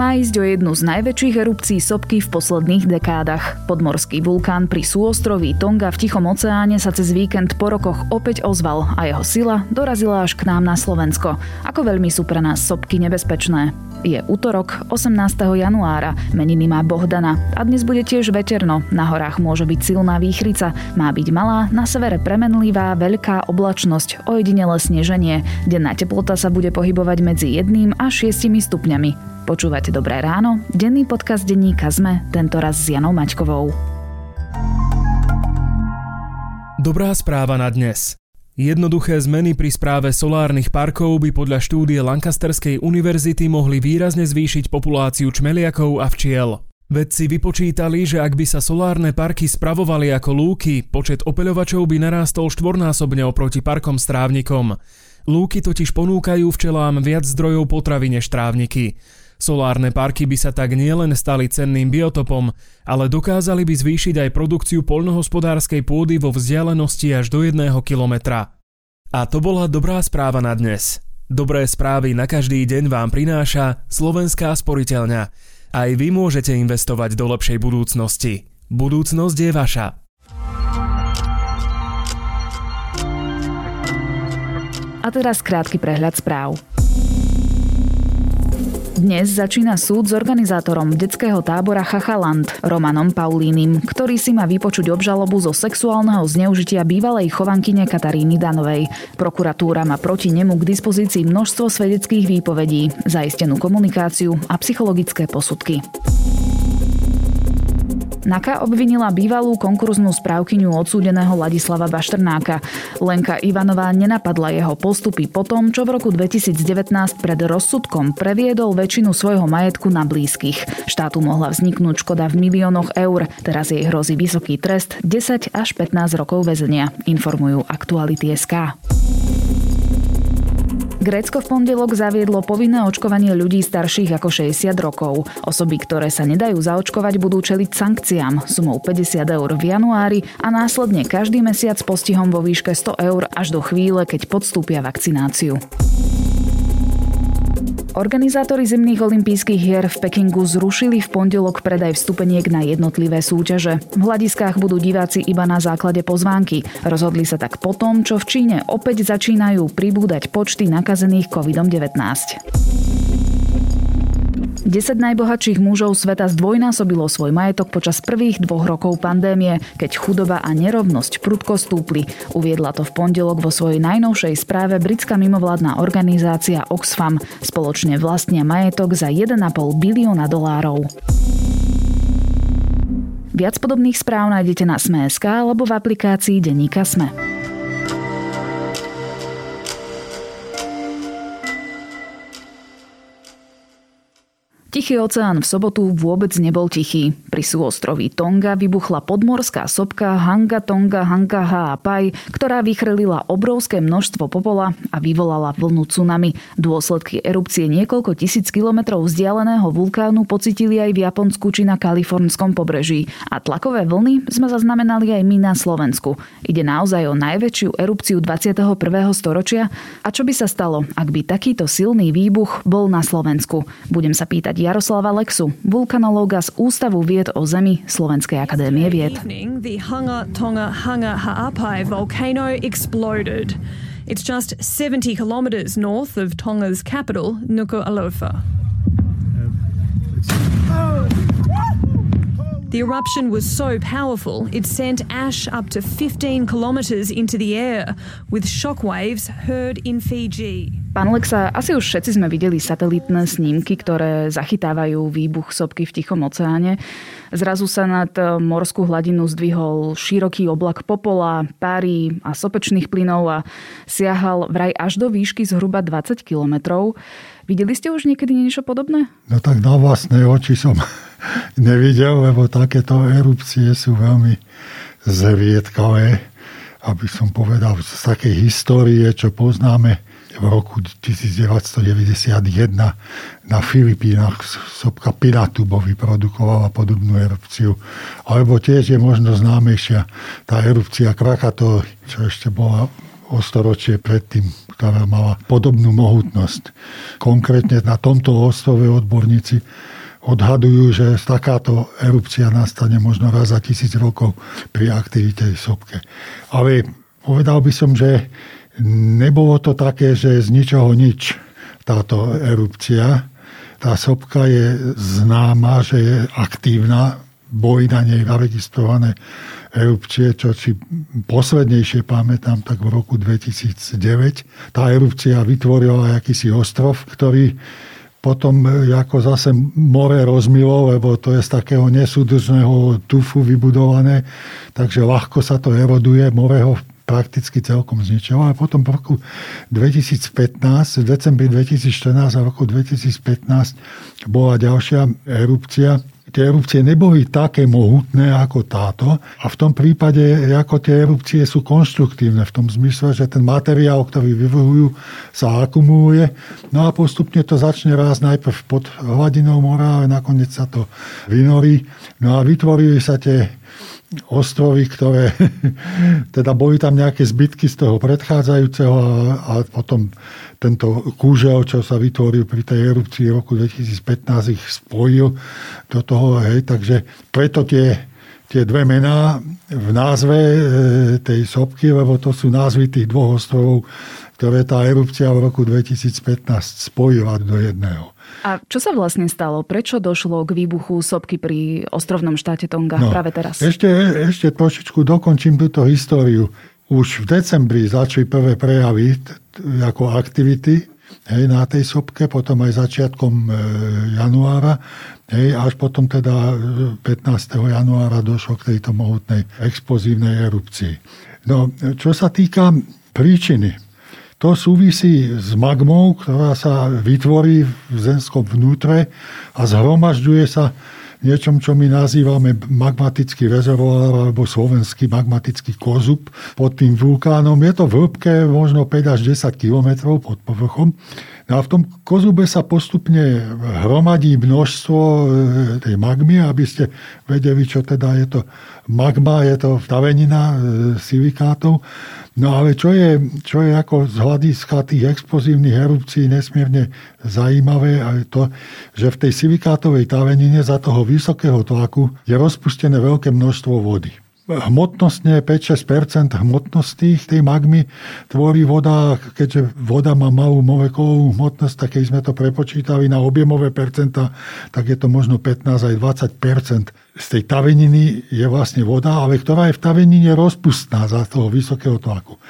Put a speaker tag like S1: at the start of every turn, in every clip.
S1: Má ísť o jednu z najväčších erupcií sopky v posledných dekádach. Podmorský vulkán pri súostroví Tonga v Tichom oceáne sa cez víkend po rokoch opäť ozval a jeho sila dorazila až k nám na Slovensko. Ako veľmi sú pre nás sopky nebezpečné. Je útorok 18. januára, meniny má Bohdana a dnes bude tiež veterno. Na horách môže byť silná výchrica, má byť malá, na severe premenlivá, veľká oblačnosť, ojedinele sneženie. Denná teplota sa bude pohybovať medzi 1 a 6 stupňami. Počúvate Dobré ráno, denný podcast denníka ZME, tentoraz s Janou Maťkovou.
S2: Dobrá správa na dnes. Jednoduché zmeny pri správe solárnych parkov by podľa štúdie Lancasterskej univerzity mohli výrazne zvýšiť populáciu čmeliakov a včiel. Vedci vypočítali, že ak by sa solárne parky spravovali ako lúky, počet opeľovačov by narástol štvornásobne oproti parkom s trávnikom. Lúky totiž ponúkajú včelám viac zdrojov potravy než trávniky. Solárne parky by sa tak nielen stali cenným biotopom, ale dokázali by zvýšiť aj produkciu poľnohospodárskej pôdy vo vzdialenosti až do jedného kilometra. A to bola dobrá správa na dnes. Dobré správy na každý deň vám prináša Slovenská sporiteľňa. Aj vy môžete investovať do lepšej budúcnosti. Budúcnosť je vaša.
S1: A teraz krátky prehľad správ. Dnes začína súd s organizátorom detského tábora Chachaland, Romanom Paulínim, ktorý si má vypočuť obžalobu zo sexuálneho zneužitia bývalej chovankyne Kataríny Danovej. Prokuratúra má proti nemu k dispozícii množstvo svedeckých výpovedí, zaistenú komunikáciu a psychologické posudky. Naka obvinila bývalú konkurznú správkyňu odsúdeného Ladislava Baštrnáka. Lenka Ivanová nenapadla jeho postupy po tom, čo v roku 2019 pred rozsudkom previedol väčšinu svojho majetku na blízkych. Štátu mohla vzniknúť škoda v miliónoch eur. Teraz jej hrozí vysoký trest 10 až 15 rokov väzenia, informujú Aktuality SK. Grécko v pondelok zaviedlo povinné očkovanie ľudí starších ako 60 rokov. Osoby, ktoré sa nedajú zaočkovať, budú čeliť sankciám sumou 50 eur v januári a následne každý mesiac postihom vo výške 100 eur až do chvíle, keď podstúpia vakcináciu. Organizátori zimných olympijských hier v Pekingu zrušili v pondelok predaj vstupeniek na jednotlivé súťaže. V hľadiskách budú diváci iba na základe pozvánky. Rozhodli sa tak potom, čo v Číne opäť začínajú pribúdať počty nakazených COVID-19. 10 najbohatších mužov sveta zdvojnásobilo svoj majetok počas prvých dvoch rokov pandémie, keď chudoba a nerovnosť prudko stúpli. Uviedla to v pondelok vo svojej najnovšej správe britská mimovládna organizácia Oxfam. Spoločne vlastnia majetok za 1,5 bilióna dolárov. Viac podobných správ nájdete na Sme.sk alebo v aplikácii Denníka Sme. Tichý oceán v sobotu vôbec nebol tichý. Pri súostroví Tonga vybuchla podmorská sopka Hanga Tonga Hanga Haapai, ktorá vychrlila obrovské množstvo popola a vyvolala vlnu tsunami. Dôsledky erupcie niekoľko tisíc kilometrov vzdialeného vulkánu pocitili aj v Japonsku či na kalifornskom pobreží. A tlakové vlny sme zaznamenali aj my na Slovensku. Ide naozaj o najväčšiu erupciu 21. storočia? A čo by sa stalo, ak by takýto silný výbuch bol na Slovensku? Budem sa pýtať Jaroslava Lexu, vulkanológa z Ústavu vied o Zemi Slovenskej akadémie vied.
S3: The Hunga Tonga Hunga Ha'apai volcano exploded. It's just 70 kilometres north of Tonga's capital, Nuku'alofa. The eruption was so powerful it sent ash up to 15 kilometres into the air, with shockwaves heard in Fiji.
S1: Pán Lexa, asi už všetci sme videli satelitné snímky, ktoré zachytávajú výbuch sopky v Tichom oceáne. Zrazu sa nad morskú hladinu zdvihol široký oblak popola, páry a sopečných plynov a siahal vraj až do výšky zhruba 20 kilometrov. Videli ste už niekedy niečo podobné?
S4: No tak na vlastné oči som nevidel, lebo takéto erupcie sú veľmi zriedkavé. Aby som povedal, z takej histórie, čo poznáme v roku 1991 na Filipínach sopka Pinatubo vyprodukovala podobnú erupciu. Alebo tiež je možno známejšia tá erupcia Krakatoa, čo ešte bola o storočie predtým, ktorá mala podobnú mohutnosť. Konkrétne na tomto ostrove odborníci odhadujú, že takáto erupcia nastane možno raz za tisíc rokov pri aktivite sopke. Ale povedal by som, že nebolo to také, že z ničoho nič táto erupcia. Tá sopka je známa, že je aktívna, boli na nej zaregistrované erupcie, čo si poslednejšie pamätám, tak v roku 2009. Tá erupcia vytvorila akýsi ostrov, ktorý potom ako zase more rozmilo, lebo to je z takého nesúdržného tufu vybudované, takže ľahko sa to eroduje, more ho prakticky celkom zničilo. A potom v roku 2015, v decembri 2014 a v roku 2015 bola ďalšia erupcia tie erupcie neboli také mohutné ako táto a v tom prípade ako tie erupcie sú konštruktívne v tom zmysle, že ten materiál, ktorý vyvrhujú, sa akumuluje no a postupne to začne rásť najprv pod hladinou mora, ale nakoniec sa to vynorí. No a vytvorili sa tie ostrovy, ktoré teda boli tam nejaké zbytky z toho predchádzajúceho a, a potom tento kúžel, čo sa vytvoril pri tej erupcii roku 2015, ich spojil do toho. Hej, takže preto tie, tie dve mená v názve e, tej sopky, lebo to sú názvy tých dvoch ostrovov, ktoré tá erupcia v roku 2015 spojila do jedného.
S1: A čo sa vlastne stalo? Prečo došlo k výbuchu sopky pri ostrovnom štáte Tonga no, práve teraz?
S4: Ešte, ešte trošičku dokončím túto históriu už v decembri začali prvé prejavy ako aktivity hej, na tej sopke, potom aj začiatkom e, januára, hej, až potom teda 15. E, januára došlo k tejto mohutnej explozívnej erupcii. No, čo sa týka príčiny, to súvisí s magmou, ktorá sa vytvorí v zenskom vnútre a zhromažďuje sa niečom, čo my nazývame magmatický rezervoár alebo slovenský magmatický kozub pod tým vulkánom. Je to v hĺbke možno 5 až 10 kilometrov pod povrchom. No a v tom kozube sa postupne hromadí množstvo e, tej magmy, aby ste vedeli, čo teda je to magma, je to tavenina e, silikátov. No ale čo je, čo je ako z hľadiska tých explozívnych erupcií nesmierne zaujímavé, je to, že v tej silikátovej tavenine za toho vysokého tlaku je rozpustené veľké množstvo vody hmotnostne 5-6% hmotnosti tej magmy tvorí voda, keďže voda má malú molekulovú hmotnosť, tak keď sme to prepočítali na objemové percenta, tak je to možno 15 aj 20% z tej taveniny je vlastne voda, ale ktorá je v tavenine rozpustná za toho vysokého tlaku.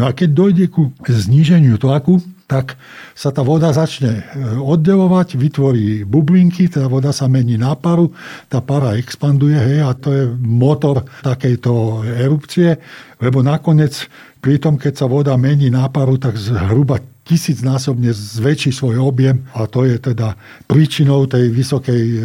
S4: No a keď dojde ku zníženiu tlaku, tak sa tá voda začne e, oddelovať, vytvorí bublinky, teda voda sa mení na paru, tá para expanduje, hej, a to je motor takejto erupcie, lebo nakoniec pri tom, keď sa voda mení na paru, tak zhruba tisícnásobne zväčší svoj objem a to je teda príčinou tej vysokej e,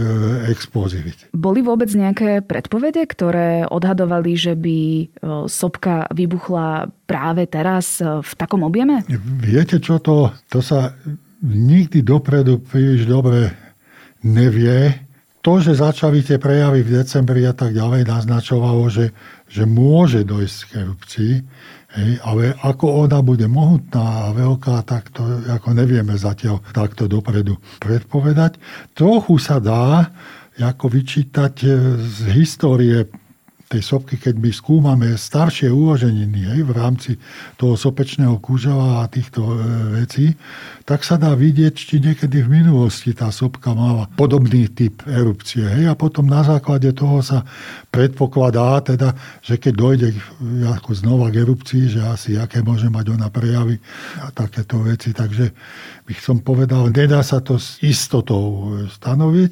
S4: explozivity.
S1: Boli vôbec nejaké predpovede, ktoré odhadovali, že by e, sopka vybuchla práve teraz e, v takom objeme?
S4: Viete čo, to, to sa nikdy dopredu príliš dobre nevie. To, že začali tie prejavy v decembri a tak ďalej, naznačovalo, že, že môže dojsť k erupcii. Hej, ale ako ona bude mohutná a veľká, tak to ako nevieme zatiaľ takto dopredu predpovedať. Trochu sa dá ako vyčítať z histórie tej sopky, keď my skúmame staršie uloženiny hej, v rámci toho sopečného kúžela a týchto e, vecí, tak sa dá vidieť, či niekedy v minulosti tá sopka mala podobný typ erupcie. Hej, a potom na základe toho sa predpokladá, teda, že keď dojde ako znova k erupcii, že asi aké môže mať ona prejavy a takéto veci. Takže bych som povedal, nedá sa to s istotou stanoviť,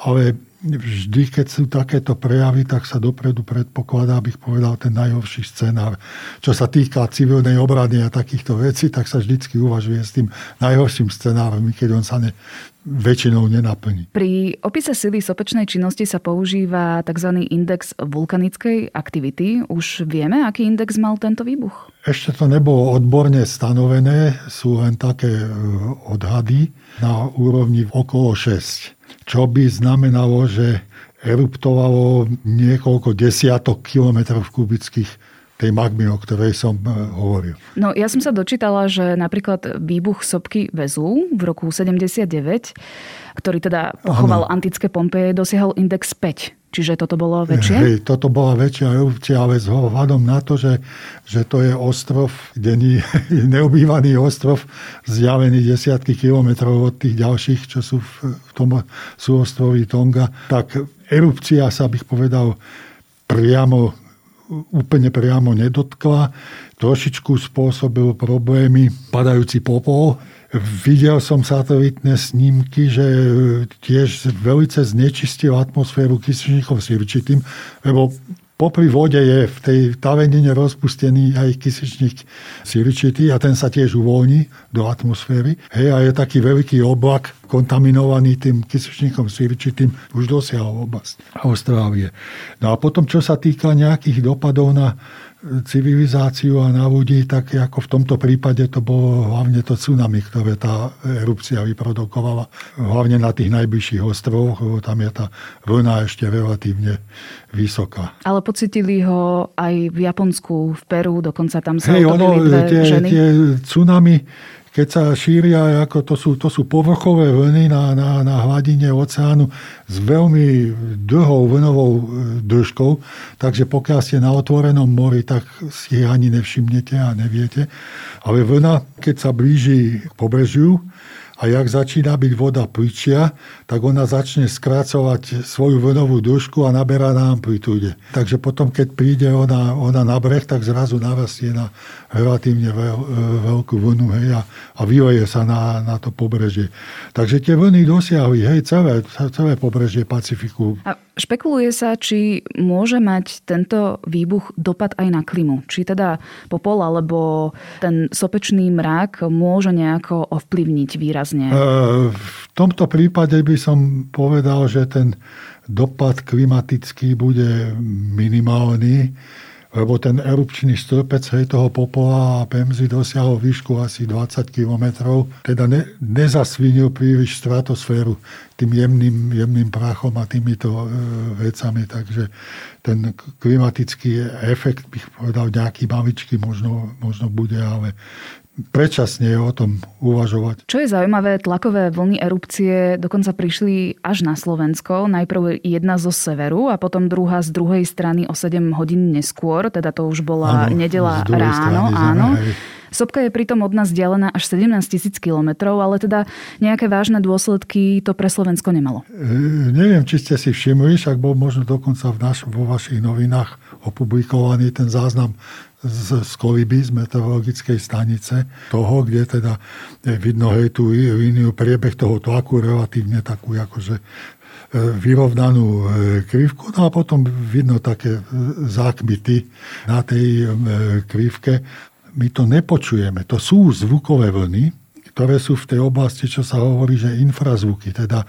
S4: ale vždy, keď sú takéto prejavy, tak sa dopredu predpokladá, abych povedal, ten najhorší scenár. Čo sa týka civilnej obrany a takýchto vecí, tak sa vždycky uvažuje s tým najhorším scenárom, keď on sa ne, väčšinou nenaplní.
S1: Pri opise sily sopečnej činnosti sa používa tzv. index vulkanickej aktivity. Už vieme, aký index mal tento výbuch?
S4: Ešte to nebolo odborne stanovené, sú len také e, odhady na úrovni okolo 6 čo by znamenalo, že eruptovalo niekoľko desiatok kilometrov kubických tej magmy, o ktorej som e, hovoril.
S1: No ja som sa dočítala, že napríklad výbuch sopky Vezú v roku 79, ktorý teda pochoval ano. antické Pompeje, dosiahol index 5. Čiže toto bolo väčšie?
S4: Hej, toto bola väčšia erupcia, ale s ohľadom na to, že, že to je ostrov, denný, neobývaný ostrov, zjavený desiatky kilometrov od tých ďalších, čo sú v, v tom sú ostroví Tonga, tak erupcia sa bych povedal priamo úplne priamo nedotkla. Trošičku spôsobil problémy padajúci popol. Videl som satelitné snímky, že tiež veľmi znečistil atmosféru kysličníkom sirčitým, lebo popri vode je v tej tavenine rozpustený aj kysličník siličitý a ten sa tiež uvoľní do atmosféry. Hej, a je taký veľký oblak kontaminovaný tým kysličníkom siličitým, už dosiahol oblasť Austrálie. No a potom, čo sa týka nejakých dopadov na civilizáciu a na ľudí, tak ako v tomto prípade to bolo hlavne to tsunami, ktoré tá erupcia vyprodukovala. Hlavne na tých najbližších ostrovoch, lebo tam je tá vlna ešte relatívne vysoká.
S1: Ale pocitili ho aj v Japonsku, v Peru, dokonca tam sa hey, ono,
S4: tie,
S1: ženy.
S4: Tie tsunami keď sa šíria, ako to sú, to sú povrchové vlny na, na, na hladine oceánu s veľmi dlhou vlnovou e, dĺžkou, takže pokiaľ ste na otvorenom mori, tak si ani nevšimnete a neviete. Ale vlna, keď sa blíži k pobrežiu, a jak začína byť voda pličia, tak ona začne skrácovať svoju vlnovú dĺžku a naberá na amplitúde. Takže potom, keď príde ona, ona na breh, tak zrazu narastie na relatívne veľ, e, veľkú vlnu hej, a, a vyleje sa na, na to pobrežie. Takže tie vlny dosiahli hej, celé, celé pobrežie Pacifiku.
S1: A špekuluje sa, či môže mať tento výbuch dopad aj na klimu. Či teda popol alebo ten sopečný mrak môže nejako ovplyvniť výraz výrazne?
S4: V tomto prípade by som povedal, že ten dopad klimatický bude minimálny, lebo ten erupčný stĺpec hej, toho popola a Pemzy dosiahol výšku asi 20 km, teda ne, nezasvinil príliš stratosféru tým jemným, jemným prachom a týmito e, vecami, takže ten klimatický efekt, bych povedal, nejaký maličký možno, možno bude, ale predčasne o tom uvažovať.
S1: Čo je zaujímavé, tlakové vlny erupcie dokonca prišli až na Slovensko. Najprv jedna zo severu a potom druhá z druhej strany o 7 hodín neskôr, teda to už bola ano, nedela ráno. Strany, áno. Zeme, Sopka je pritom od nás vzdialená až 17 tisíc kilometrov, ale teda nejaké vážne dôsledky to pre Slovensko nemalo.
S4: E, neviem, či ste si všimli, však bol možno dokonca v naš, vo vašich novinách opublikovaný ten záznam z, z koliby, z meteorologickej stanice, toho, kde teda vidno hej, tú líniu, priebeh toho tlaku relatívne takú akože e, vyrovnanú e, krivku, no a potom vidno také e, zákmity na tej krivke. My to nepočujeme. To sú zvukové vlny, ktoré sú v tej oblasti, čo sa hovorí, že infrazvuky, teda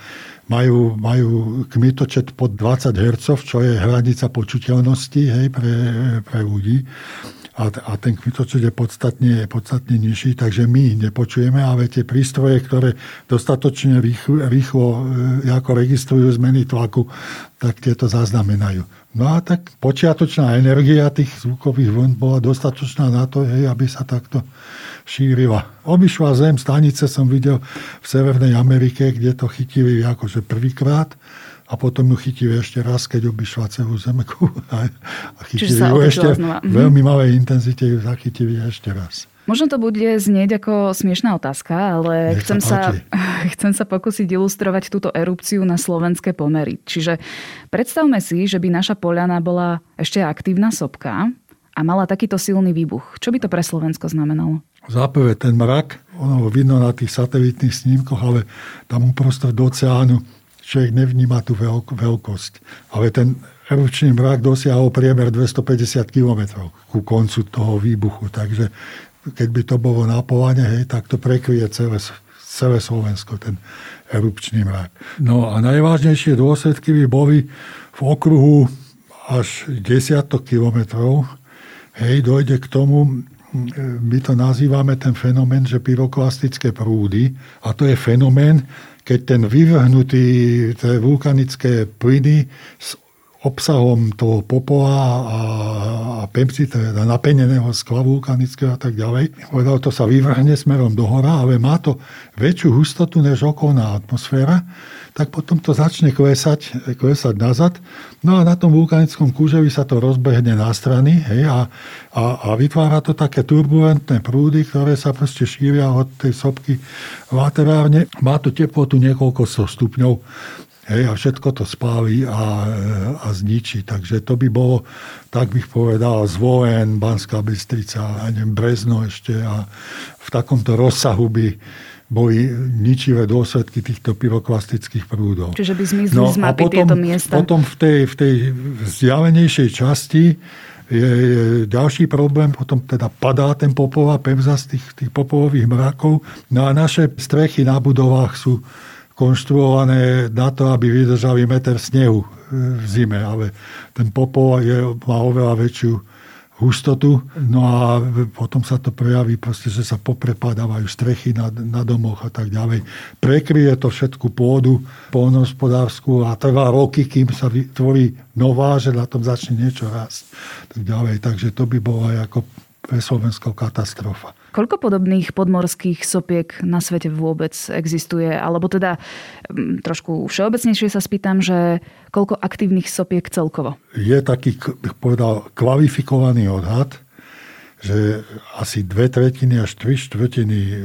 S4: majú, majú kmitočet pod 20 Hz, čo je hranica počuteľnosti hej, pre, pre ľudí a, a ten kmitočet je podstatne, podstatne nižší, takže my nepočujeme, ale tie prístroje, ktoré dostatočne rýchlo, rýchlo e, ako registrujú zmeny tlaku, tak tieto zaznamenajú. No a tak počiatočná energia tých zvukových vln bola dostatočná na to, hej, aby sa takto šírila. Obyšla Zem, stanice som videl v Severnej Amerike, kde to chytili akože prvýkrát a potom ju chytili ešte raz, keď obišla celú zemku a, chytili ju ešte znova. v mhm. veľmi malej intenzite ju zachytili ešte raz.
S1: Možno to bude znieť ako smiešná otázka, ale chcem sa, chcem sa pokúsiť ilustrovať túto erupciu na slovenské pomery. Čiže predstavme si, že by naša Poliana bola ešte aktívna sopka a mala takýto silný výbuch. Čo by to pre Slovensko znamenalo?
S4: Záprve ten mrak, ono vidno na tých satelitných snímkoch, ale tam uprostred oceánu človek nevníma tú veľk- veľkosť. Ale ten erupčný mrak dosiahol priemer 250 km ku koncu toho výbuchu. Takže keď by to bolo na polane, hej, tak to prekryje celé, celé Slovensko, ten erupčný mrak. No a najvážnejšie dôsledky by boli v okruhu až desiatok kilometrov. Hej, dojde k tomu, my to nazývame ten fenomén, že pyroklastické prúdy, a to je fenomén, keď ten vyvrhnutý, tie vulkanické plyny obsahom toho popola a, a pemci, teda napeneného skla vulkanického a tak ďalej. Povedal, to sa vyvrhne smerom do hora, ale má to väčšiu hustotu než okolná atmosféra, tak potom to začne klesať, klesať nazad. No a na tom vulkanickom kúževi sa to rozbehne na strany hej, a, a, a vytvára to také turbulentné prúdy, ktoré sa proste šíria od tej sopky laterárne. Má to teplotu niekoľko stupňov Hej, a všetko to spáli a, a zničí. Takže to by bolo, tak bych povedal, zvolen, Banská Bystrica, neviem, Brezno ešte a v takomto rozsahu by boli ničivé dôsledky týchto pyroklastických prúdov.
S1: Čiže by zmizli no, z mapy potom, tieto miesta.
S4: Potom v tej, v tej vzdialenejšej časti je, je ďalší problém, potom teda padá ten popol a pevza z tých, tých popolových mrakov. No a naše strechy na budovách sú konštruované na to, aby vydržali meter snehu v zime, ale ten popol je, má oveľa väčšiu hustotu, no a potom sa to prejaví proste, že sa poprepadávajú strechy na, na domoch a tak ďalej. Prekryje to všetku pôdu polnohospodárskú a trvá roky, kým sa vytvorí nová, že na tom začne niečo rásť. Tak ďalej. Takže to by bola ako pre Slovensko katastrofa.
S1: Koľko podobných podmorských sopiek na svete vôbec existuje? Alebo teda mm, trošku všeobecnejšie sa spýtam, že koľko aktívnych sopiek celkovo?
S4: Je taký, povedal, kvalifikovaný odhad, že asi dve tretiny až tri štvrtiny e,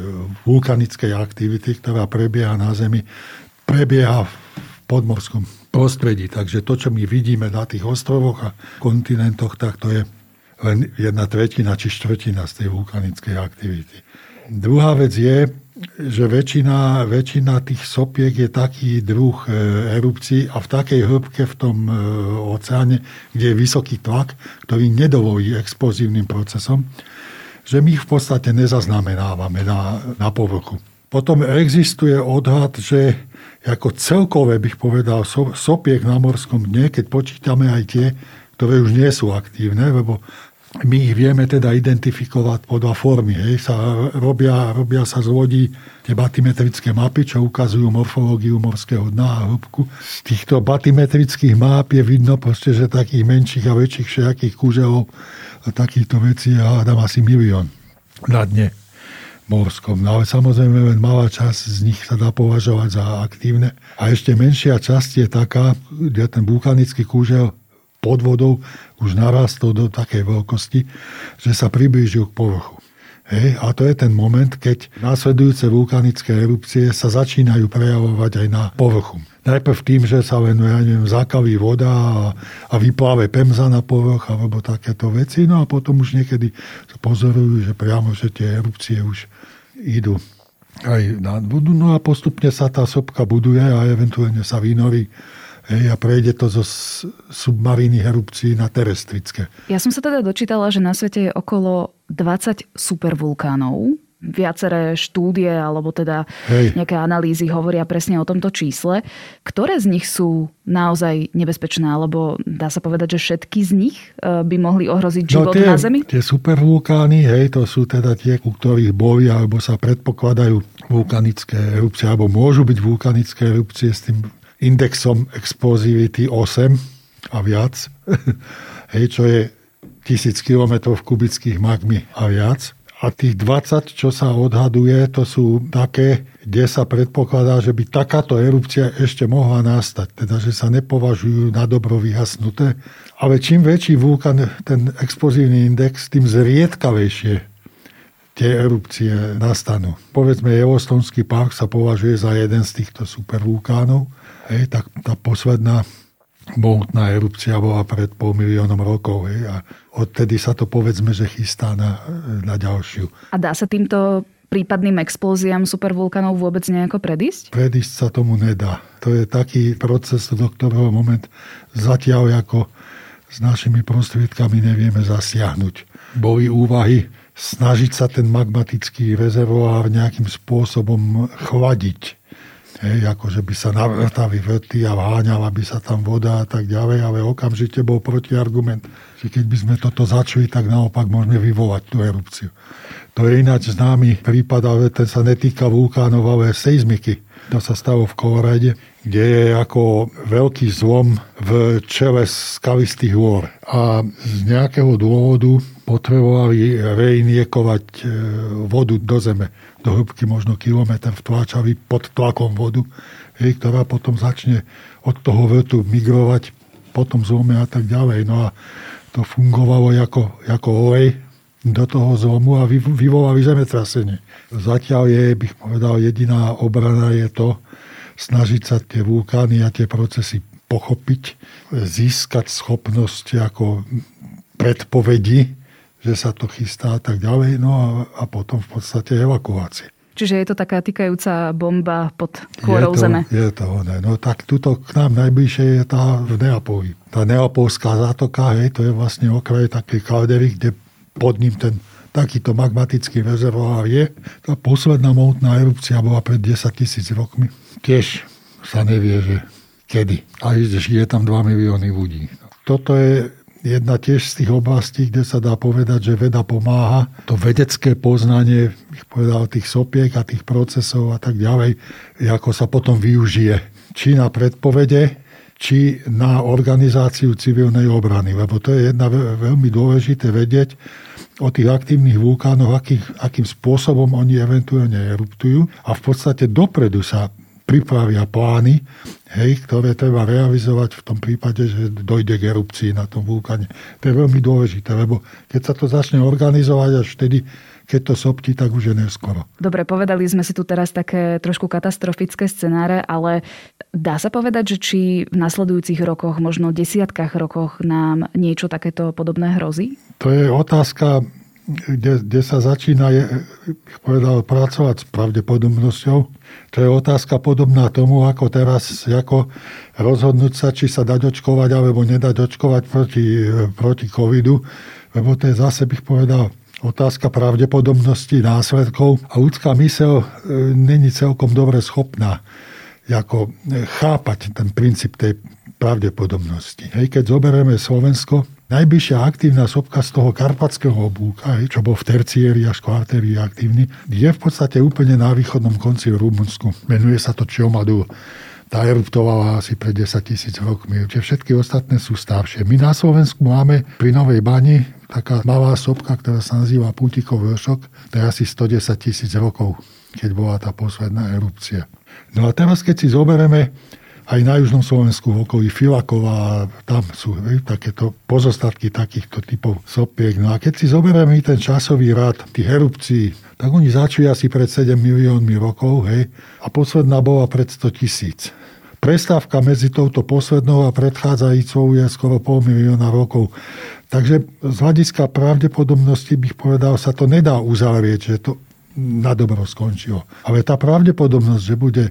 S4: vulkanickej aktivity, ktorá prebieha na Zemi, prebieha v podmorskom prostredí. Takže to, čo my vidíme na tých ostrovoch a kontinentoch, tak to je len jedna tretina či štvrtina z tej vulkanickej aktivity. Druhá vec je, že väčšina, väčšina tých sopiek je taký druh e, erupcií a v takej hĺbke v tom e, oceáne, kde je vysoký tlak, ktorý nedovolí explozívnym procesom, že my ich v podstate nezaznamenávame na, na povrchu. Potom existuje odhad, že ako celkové bych povedal sopiek na morskom dne, keď počítame aj tie, ktoré už nie sú aktívne, lebo my ich vieme teda identifikovať po dva formy. Hej. Sa robia, robia sa z lodí tie batimetrické mapy, čo ukazujú morfológiu morského dna a hĺbku. Týchto batimetrických map je vidno proste, že takých menších a väčších všetkých kúželov a takýchto vecí je hádam asi milión na dne morskom. No ale samozrejme len malá časť z nich sa dá považovať za aktívne. A ešte menšia časť je taká, kde ten vulkanický kúžel pod vodou už narastol do takej veľkosti, že sa priblížil k povrchu. Hej, a to je ten moment, keď následujúce vulkanické erupcie sa začínajú prejavovať aj na povrchu. Najprv tým, že sa len, ja neviem, zakaví voda a, a vypláve pemza na povrch alebo takéto veci, no a potom už niekedy sa pozorujú, že priamo, že tie erupcie už idú aj na vodu, no a postupne sa tá sopka buduje a eventuálne sa vynorí Hej, a prejde to zo submarínych erupcií na terestrické.
S1: Ja som sa teda dočítala, že na svete je okolo 20 supervulkánov. Viaceré štúdie alebo teda Hej. nejaké analýzy hovoria presne o tomto čísle. Ktoré z nich sú naozaj nebezpečné? Alebo dá sa povedať, že všetky z nich e, by mohli ohroziť no, život
S4: no, tie,
S1: na Zemi?
S4: Tie supervulkány, hej, to sú teda tie, u ktorých boli alebo sa predpokladajú vulkanické erupcie, alebo môžu byť vulkanické erupcie s tým indexom explozivity 8 a viac, hej, čo je 1000 km kubických magmy a viac. A tých 20, čo sa odhaduje, to sú také, kde sa predpokladá, že by takáto erupcia ešte mohla nastať. Teda, že sa nepovažujú na dobro vyhasnuté. Ale čím väčší vulkan, ten explozívny index, tým zriedkavejšie tie erupcie nastanú. Povedzme, Yellowstoneský park sa považuje za jeden z týchto supervulkánov hej, tak tá posledná mohutná erupcia bola pred pol miliónom rokov. Hej, a odtedy sa to povedzme, že chystá na, na ďalšiu.
S1: A dá sa týmto prípadným explóziám supervulkanov vôbec nejako predísť?
S4: Predísť sa tomu nedá. To je taký proces, do ktorého moment zatiaľ ako s našimi prostriedkami nevieme zasiahnuť. Boli úvahy snažiť sa ten magmatický rezervoár nejakým spôsobom chladiť Hej, že by sa navrtali vrty a vháňala by sa tam voda a tak ďalej, ale okamžite bol protiargument, že keď by sme toto začali, tak naopak môžeme vyvolať tú erupciu. To je ináč známy prípad, ale ten sa netýka vulkánov, ale seizmiky. To sa stalo v Kolorade, kde je ako veľký zlom v čele skalistých hôr. A z nejakého dôvodu potrebovali reinjekovať e, vodu do zeme, do hĺbky možno kilometr vtláčali pod tlakom vodu, hej, ktorá potom začne od toho vrtu migrovať potom zlome a tak ďalej. No a to fungovalo ako, ako olej do toho zlomu a vyvolali zemetrasenie. Zatiaľ je, bych povedal, jediná obrana je to, snažiť sa tie vulkány a tie procesy pochopiť, získať schopnosť ako predpovedi, že sa to chystá a tak ďalej, no a, a potom v podstate evakuácie.
S1: Čiže je to taká týkajúca bomba pod kôrou
S4: je to,
S1: zeme.
S4: Je to ne. No tak tuto k nám najbližšie je tá v Neapoli. Tá Neapolská zátoka, hej, to je vlastne okraj takej kaldery, kde pod ním ten takýto magmatický rezervoár je. Tá posledná mohutná erupcia bola pred 10 tisíc rokmi. Tiež sa nevie, že kedy. A je tam 2 milióny ľudí. Toto je jedna tiež z tých oblastí, kde sa dá povedať, že veda pomáha. To vedecké poznanie, bych povedal, tých sopiek a tých procesov a tak ďalej, ako sa potom využije. Či na predpovede, či na organizáciu civilnej obrany. Lebo to je jedna veľmi dôležité vedieť o tých aktívnych vulkánoch, aký, akým spôsobom oni eventuálne eruptujú. A v podstate dopredu sa pripravia plány, hej, ktoré treba realizovať v tom prípade, že dojde k erupcii na tom vulkáne. To je veľmi dôležité, lebo keď sa to začne organizovať až vtedy, keď to sopti, tak už je neskoro.
S1: Dobre, povedali sme si tu teraz také trošku katastrofické scenáre, ale dá sa povedať, že či v nasledujúcich rokoch, možno desiatkách rokoch nám niečo takéto podobné hrozí?
S4: To je otázka kde, kde sa začína je, povedal, pracovať s pravdepodobnosťou. To je otázka podobná tomu, ako teraz ako rozhodnúť sa, či sa dať očkovať alebo nedať očkovať proti, proti covidu, lebo to je zase, bych povedal, otázka pravdepodobnosti následkov a ľudská mysel e, není celkom dobre schopná ako chápať ten princíp tej pravdepodobnosti. Hej, keď zoberieme Slovensko, Najbližšia aktívna sopka z toho karpatského oblúka, čo bol v terciéri až kvartéri aktívny, je v podstate úplne na východnom konci v Rumunsku. Menuje sa to Čiomadu. Tá eruptovala asi pred 10 tisíc rokmi. Tie všetky ostatné sú staršie. My na Slovensku máme pri Novej Bani taká malá sopka, ktorá sa nazýva Putikov vršok. To je asi 110 tisíc rokov, keď bola tá posledná erupcia. No a teraz, keď si zoberieme aj na južnom Slovensku v okolí Filakova, tam sú hej, takéto pozostatky takýchto typov sopiek. No a keď si zoberieme ten časový rad tých erupcií, tak oni začali asi pred 7 miliónmi rokov, hej, a posledná bola pred 100 tisíc. Prestávka medzi touto poslednou a predchádzajúcou je skoro pol milióna rokov. Takže z hľadiska pravdepodobnosti bych povedal, sa to nedá uzavrieť, že to na dobro skončilo. Ale tá pravdepodobnosť, že bude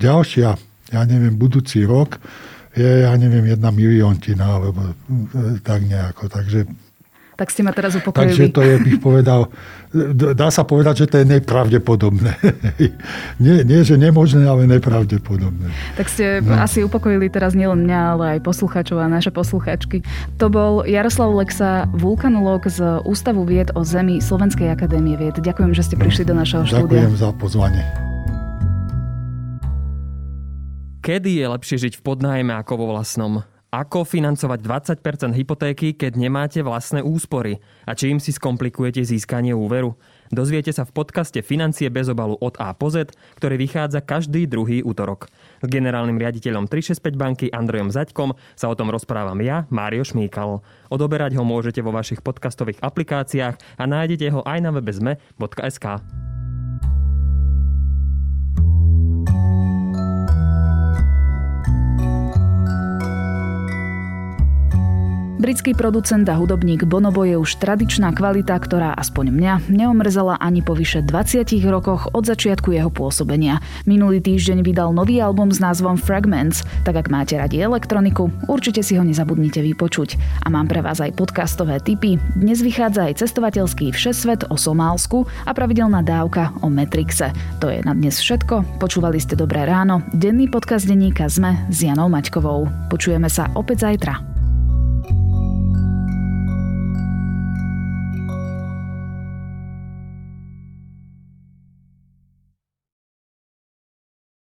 S4: ďalšia ja neviem, budúci rok je, ja neviem, jedna miliontina, alebo e, tak nejako. Takže
S1: tak ste ma teraz upokojili.
S4: Takže to je, bych povedal, dá sa povedať, že to je nepravdepodobné. nie, nie, že nemožné, ale nepravdepodobné.
S1: Tak ste no. asi upokojili teraz nielen mňa, ale aj posluchačov a naše posluchačky. To bol Jaroslav Lexa, vulkanológ z Ústavu vied o Zemi Slovenskej akadémie vied. Ďakujem, že ste prišli do našeho štúdia.
S4: Ďakujem za pozvanie.
S5: Kedy je lepšie žiť v podnájme ako vo vlastnom? Ako financovať 20% hypotéky, keď nemáte vlastné úspory? A čím si skomplikujete získanie úveru? Dozviete sa v podcaste Financie bez obalu od A po Z, ktorý vychádza každý druhý útorok. S generálnym riaditeľom 365 banky Andrejom Zaďkom sa o tom rozprávam ja, Mário Šmíkal. Odoberať ho môžete vo vašich podcastových aplikáciách a nájdete ho aj na webe zme.sk.
S1: Britský producent a hudobník Bonobo je už tradičná kvalita, ktorá aspoň mňa neomrzela ani po vyše 20 rokoch od začiatku jeho pôsobenia. Minulý týždeň vydal nový album s názvom Fragments, tak ak máte radi elektroniku, určite si ho nezabudnite vypočuť. A mám pre vás aj podcastové tipy. Dnes vychádza aj cestovateľský všesvet o Somálsku a pravidelná dávka o Metrixe. To je na dnes všetko. Počúvali ste Dobré ráno. Denný podcast denníka ZME s Janou Maťkovou. Počujeme sa opäť zajtra.